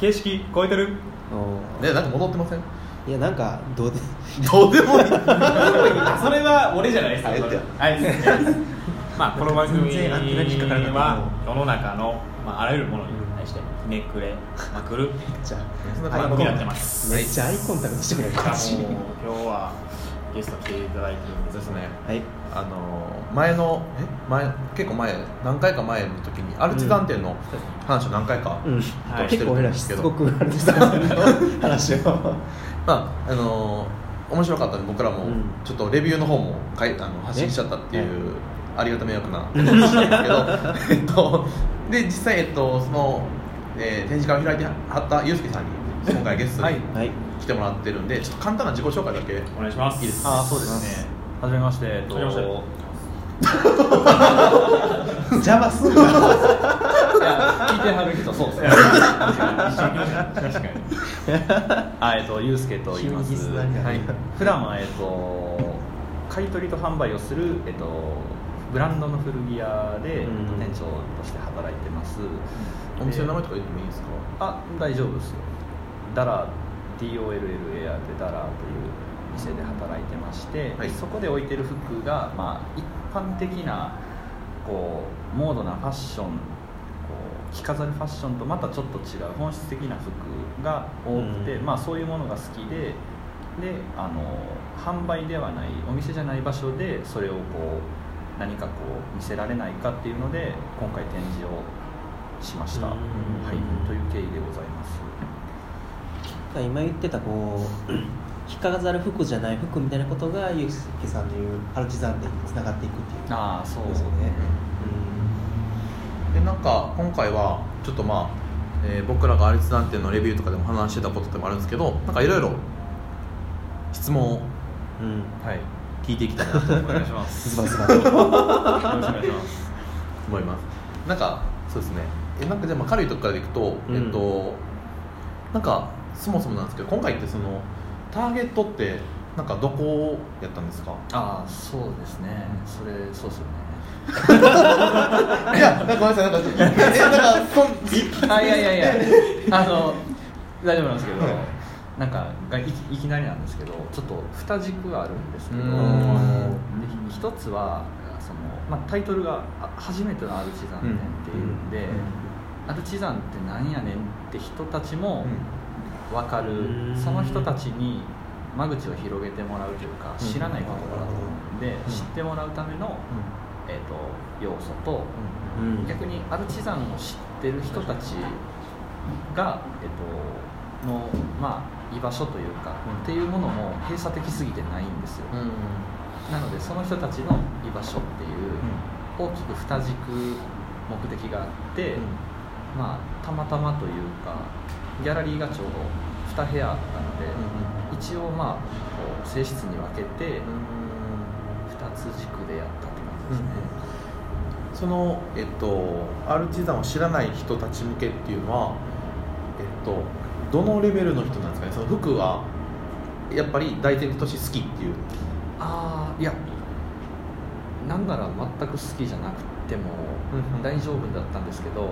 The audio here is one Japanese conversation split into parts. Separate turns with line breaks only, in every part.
形式超えてる。
お
ねなんか戻ってません？
いやなんかどうで
どうでもいい。
それは俺じゃないです
あえて。
はい。まあこの番組は世の中の、まあ、あらゆるものに対してひねくれまくる。
じゃ
そんな
あ
番組になってます。
めっちゃアイコンタクトしてくれる。
今日はゲスト来ていただいて
そうですね。
はい。
あの前のえ？前結構前何回か前の時にアルチザン店の話を何回か、
うん。
はい。
結構俺らしつこくあれです話を。
まああの面白かったんで僕らも
うん。
ちょっとレビューの方もかいあの発信しちゃったっていう、ありがた迷惑なことをしたんですけど。えっとで実際、えっと、その、えー展示会を開いてはったゆうすけさんに今回ゲストに
はい。
はい
来てもらってるんでちょっと簡単な自己紹介だけ。
お願いします。
いいです
あそうですね。はじめましてえっと。はじめまして
邪魔すんな。
聞いてはる人そうですね。
確かに。
あえっとゆうすけと言います。はい。普段はえっと買い取りと販売をするえっとブランドの古着屋で
うん。
店長として働いてます。
お店の名前とか言ってもいいですか？
あ大丈夫ですよ。ダラ DOLLA でダラという店で働いてまして、
はい。
そこで置いてる服が、まあ、一般的なこうモードなファッションこう着飾るファッションとまたちょっと違う本質的な服が多くて、
うん。
まあ、そういうものが好きでであの販売ではないお店じゃない場所でそれをこう何かこう見せられないかっていうので今回展示をしました、
うん。
はい、という経緯
今言ってたこう 引っか飾る服じゃない服みたいなことがゆうすけさんの言うアルチザン店につながっていくっていう。
ああそう
ですよね
でなんか今回はちょっとまあ、えー僕らがアリツ団店のレビューとかでも話してたことでもあるんですけどなんかいろいろ質問を
うん、うん、
はい
聞いていきたいなと
お願いします
思います。なんかそうですね。えなんかじゃあ軽いとこからでいくと、
うん。
えっとなんかそもそもなんですけど今回ってそのターゲットってなんかどこやったんですか？
ああそうですね。それそうですよね。
いやなんかごめんなさいなんかえなんかそん
あいやいやいやあの大丈夫なんですけど、
はい。
なんかがいきいきなりなんですけどちょっと二軸があるんですけど一つはその、まあ、タイトルがあ「初めてのアルチザン店」っていうんで、アルチザンってなんやねんって人たちも分かる、
うん。
その人たちに間口を広げてもらうというか知らない言葉だと思うんで、
うん。
知ってもらうための、えー、と要素と、
うん。
逆にアルチザンを知ってる人たちが、えっと、の、まあ、居場所というか、
うん。
っていうものも閉鎖的すぎてないんですよ、なのでその人たちの居場所っていう大きく二軸目的があって、まあ、たまたまというかギャラリーがちょうど2部屋あったので、一応まあこう性質に分けて2つ軸でやったって感じですね、
そのえっとアルチザンを知らない人たち向けっていうのはえっとどのレベルの人なんですかね？その服はやっぱり大前提として好きっていう。
ああいやなんなら全く好きじゃなくても
うんうん。
大丈夫だったんですけど、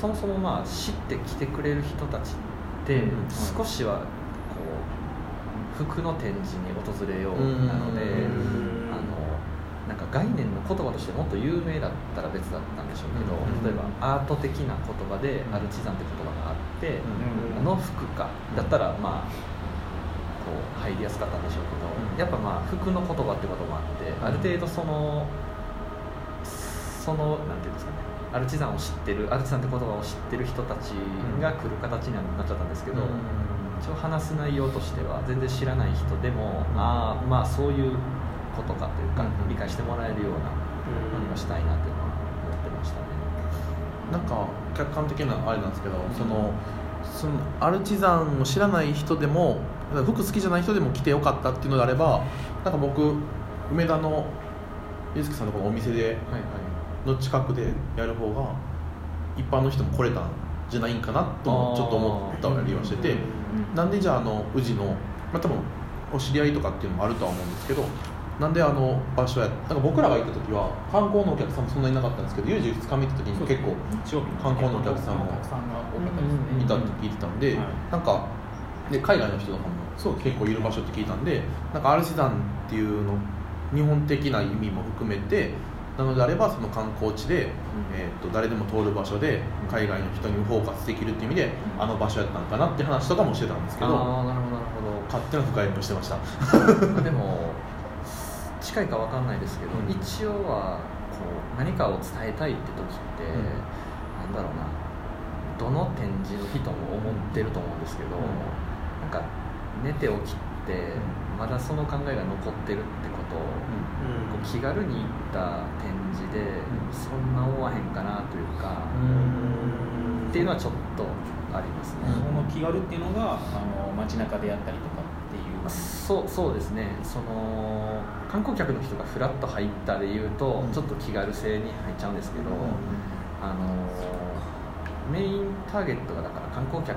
そもそもまあ知って来てくれる人たちって
うん。
少しはこう服の展示に訪れようなので
うん。
あのなんか概念の言葉としてもっと有名だったら別だったんでしょうけど、
うん。
例えばアート的な言葉でアルチザンって言葉があって、
うん。
の服かだったらまあこう入りやすかったんでしょうけど、
うん。
やっぱまあ服の言葉ってこともあってある程度そのそのなんていうんですかねアルチザンを知ってるアルチザンって言葉を知ってる人たちが来る形にはなっちゃったんですけど、一応話す内容としては全然知らない人でも、ああまあそういうことかというか、
うん。
理解してもらえるようなものをしたいなっていうのは思ってましたね。
なんか客観的なあれなんですけど、そのそのアルチザンを知らない人でも服好きじゃない人でも来てよかったっていうのであればなんか僕梅田のゆずきさんのこのお店で
はいはい
の近くでやる方が一般の人も来れたんじゃないんかなともちょっと思ったりはしててなんでじゃああの宇治の、まあ、多分お知り合いとかっていうのもあるとは思うんですけどなんであの場所やなんか僕らが行った時は観光のお客さんもそんなにいなかったんですけど有事2日目行った時に結構観光のお客さんもいたって聞いてたんで、
はい。
なんかで海外の人とかも結構いる場所って聞いたんでなんかアルチザンっていうの日本的な意味も含めてなのであればその観光地で、えー、と誰でも通る場所で海外の人にフォーカスできるっていう意味であの場所やったのかなって話とかもしてたんですけど
ああなるほどなるほど。
勝手な深読みをしてました。
ま あでも近いかわかんないですけど、
うん。
一応はこう何かを伝えたいって時って、
うん。
なんだろうな。どの展示の人も思ってると思うんですけど、
うん。
なんか寝て起きて、まだその考えが残ってるってことを、こう気軽に行った展示で、
ん。
そんな思わへんかなというか、っていうのはちょっとありますね。
その気軽っていうのがあの街中でやったりとかっていう。
そうそうですね。その観光客の人がフラッと入ったでいうと、
うん。
ちょっと気軽性に入っちゃうんですけど、あのメインターゲットがだから観光客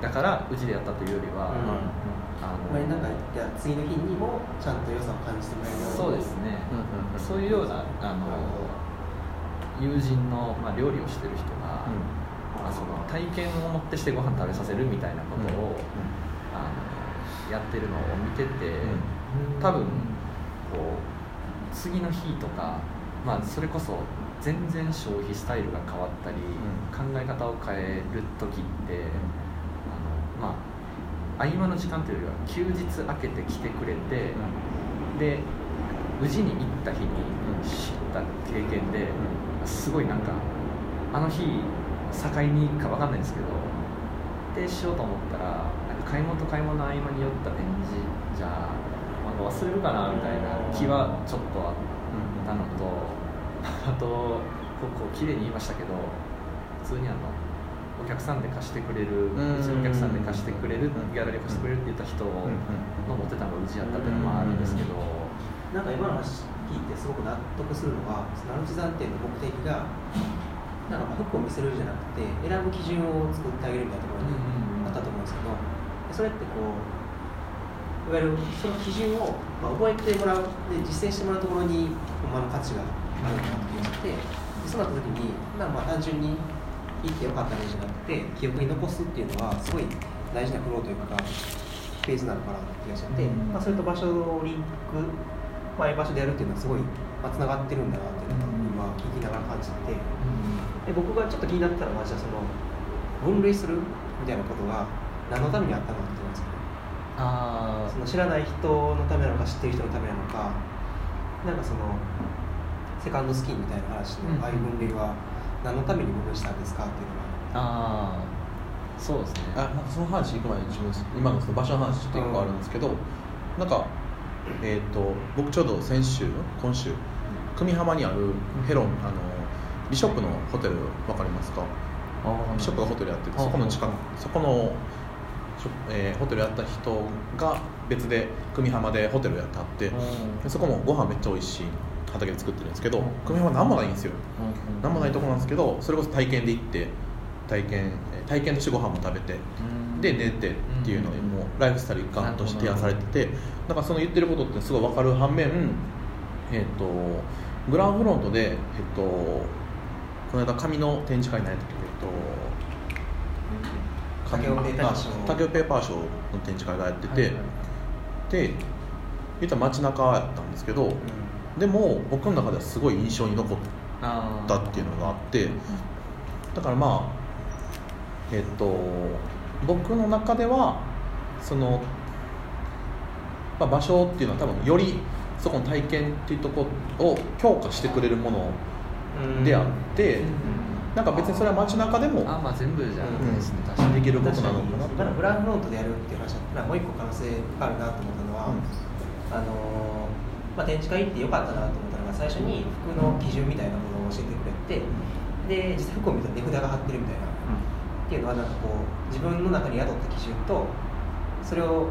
だからうちでやったというよりは、
うん。
あの
お前なんかじゃあ次の日にもちゃんと良さを感じてもらえるように。
そうですね、そういうようなあの友人の、まあ、料理をしてる人が、まあ、その体験をもってしてご飯食べさせるみたいなことを、あのやってるのを見てて、多分こう次の日とか、まあ、それこそ全然消費スタイルが変わったり、考え方を変える時って、あのまあ合間の時間というよりは休日明けて来てくれて、で宇治に行った日に知った経験で、すごいなんかあの日境にか分かんないんですけどでしようと思ったらなんか買い物と買い物の合間に寄った展示じゃなんか忘れるかなみたいな気はちょっとあったのとあとここ綺麗に言いましたけど普通にあのお客さんで貸してくれる
う
ちのお客さんで貸してくれる
うん。
ギャラリー貸してくれるって言った人の持ってたのがうちやったっていうのもあるんですけど
なんか今の話聞いてすごく納得するのがそのアルチザン店の目的がなんか服を見せるじゃなくて選ぶ基準を作ってあげるみたいなところにあったと思うんですけどそれってこういわゆるその基準を、まあ、覚えてもらうで実践してもらうところにほんまの価値があるのかなってそうなった時になまあ単純に行ってよかったねじゃなくて記憶に残すっていうのはすごい大事なフローというかフェーズなのかなって気がしてて、
うん。
まあ、それと場所のリンク、まあ、ああいう場所でやるっていうのはすごいつな、がってるんだなっていうのが今聞きながら感じててで僕がちょっと気になってたのはじゃあその分類するみたいなことが何のためにあったのかって思うんですよね
あ
その知らない人のためなのか知ってる人のためなのかなんかそのセカンドスキンみたいな話の、
うん。
ああいう分類は何のために分類したんですかっていうのが。
ああそうですね。
あなんかその話行く前に自分今のその場所の話ちょっと一個あるんですけど、なんかえっ、と僕ちょうど先週今週久美浜にあるヘロンあのビショップのホテルわかりますか？ビショップがホテルやってて
あ
そこの近く。そこの、えーホテルやった人が別で久美浜でホテルやってあってでそこもご飯めっちゃ美味しい畑で作ってるんですけど
うん。
久美浜なんもないんですよ。なんもないとこなんですけどそれこそ体験で行って体験えー体験としてご飯も食べてで寝てっていうのにもうライフスタイル一環として提案されててだからその言ってることってすごい分かる反面えっ、とグランフロントでえっ、とこの間紙の展示会になった時えっ、と
竹尾ペーパーショー。
あ竹尾ペーパーショーの展示会がやってて、で言ったら街中やったんですけどでも僕の中ではすごい印象に残ったっていうのがあってだからまあえっと僕の中ではその、まあ、場所っていうのは多分よりそこの体験っていうところを強化してくれるものであって、なんか別にそれは街中でも
あまあ全部じゃ
うん。
ないですね、確かに。
できることなのかな
確かに。ブラウンフロントでやるっていう話だったらもう一個可能性があるなと思ったのは、あのーまあ、展示会行ってよかったなと思ったのが最初に服の基準みたいなものを教えてくれてで実際服を見たら値札が貼ってるみたいな、っていうのはなんかこう自分の中に宿った基準とそれを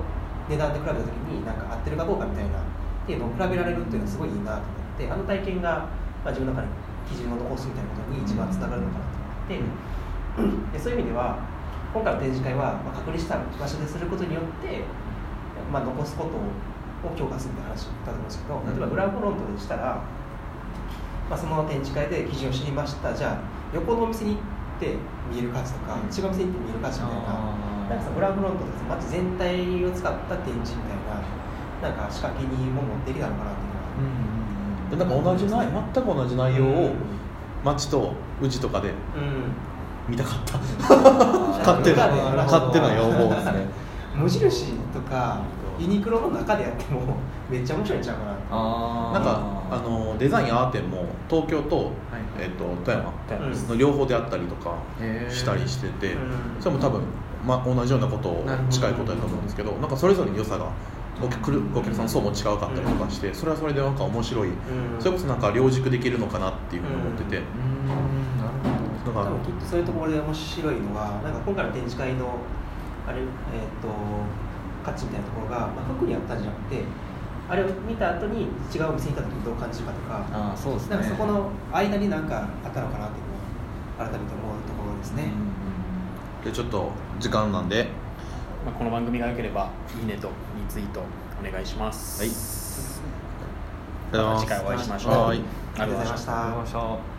値段で比べた時になんか合ってるかどうかみたいなっていうのを比べられるっていうのはすごいいいなと思ってあの体験が、まあ、自分の中に基準を残すみたいなことに一番つながるのかなと思って、でそういう意味では今回の展示会は、まあ、隔離した場所ですることによって、まあ、残すことを強化するって話だと思うんですけど
ん。
例えばグランフロントでしたら、まあ、その展示会で記事を知りました。じゃあ横のお店に行って見える価値とか、
うん。
違うお店に行って見える価値みたいななんかそのグランフロントとか街全体を使った展示みたいななんか仕掛けにも持ってきたのかなっていうのは。
でなんか同じ内全く同じ内容を街と宇治とかで
うん。
見たかった。
うん。
勝手な
うん
勝手な要望ですね。
無印とかユニクロの中でやってもめっちゃ面白いんちゃうかな
あー。
なんかあのデザインアーテンも東京と,、
はい
えっと富山。の両方であったりとかしたりしてて、
うん。
それも多分、まあ、同じようなことを近いことだと思うんですけどなんかそれぞれに良さがお客さん層も違うかったりとかしてそれはそれでなんか面白い、
うん。
それこそなんか両軸できるのかなっていうふうに思ってて、
うーん。なるほど。
だか
きっとそういうところで面白いのはなんか今回の展示会のあれ、えー、と価値みたいなところが、まあ、服にあったんじゃなくてあれを見た後に違うお店に行った時にどう感じるかとか
あーそうですね。
なんかそこの間に何かあったのかなっていうのは改めて思うところですね。
でちょっと時間なんで。
まあ、この番組が良ければいいねとリツイートお願いします。
はい。
また次回お会いしましょう。
はい。
ありがとうございました